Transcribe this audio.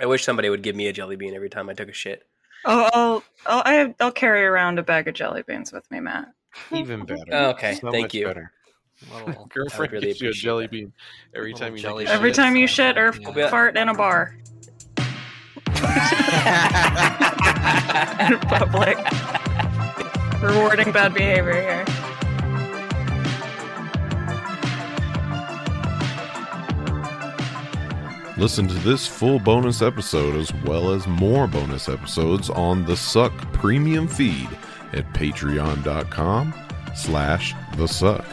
I wish somebody would give me a jelly bean every time I took a shit. Oh, I'll I'll I- I'll carry around a bag of jelly beans with me, Matt. Even better. Oh, okay, So thank much you. Better. Little, Girlfriend really gives you a jelly that. bean every time you jelly Every shit. time you shit or yeah. Yeah. fart in a bar in public. Rewarding bad behavior here. Listen to this full bonus episode as well as more bonus episodes on the Succ Premium feed at patreon.com slash the Succ.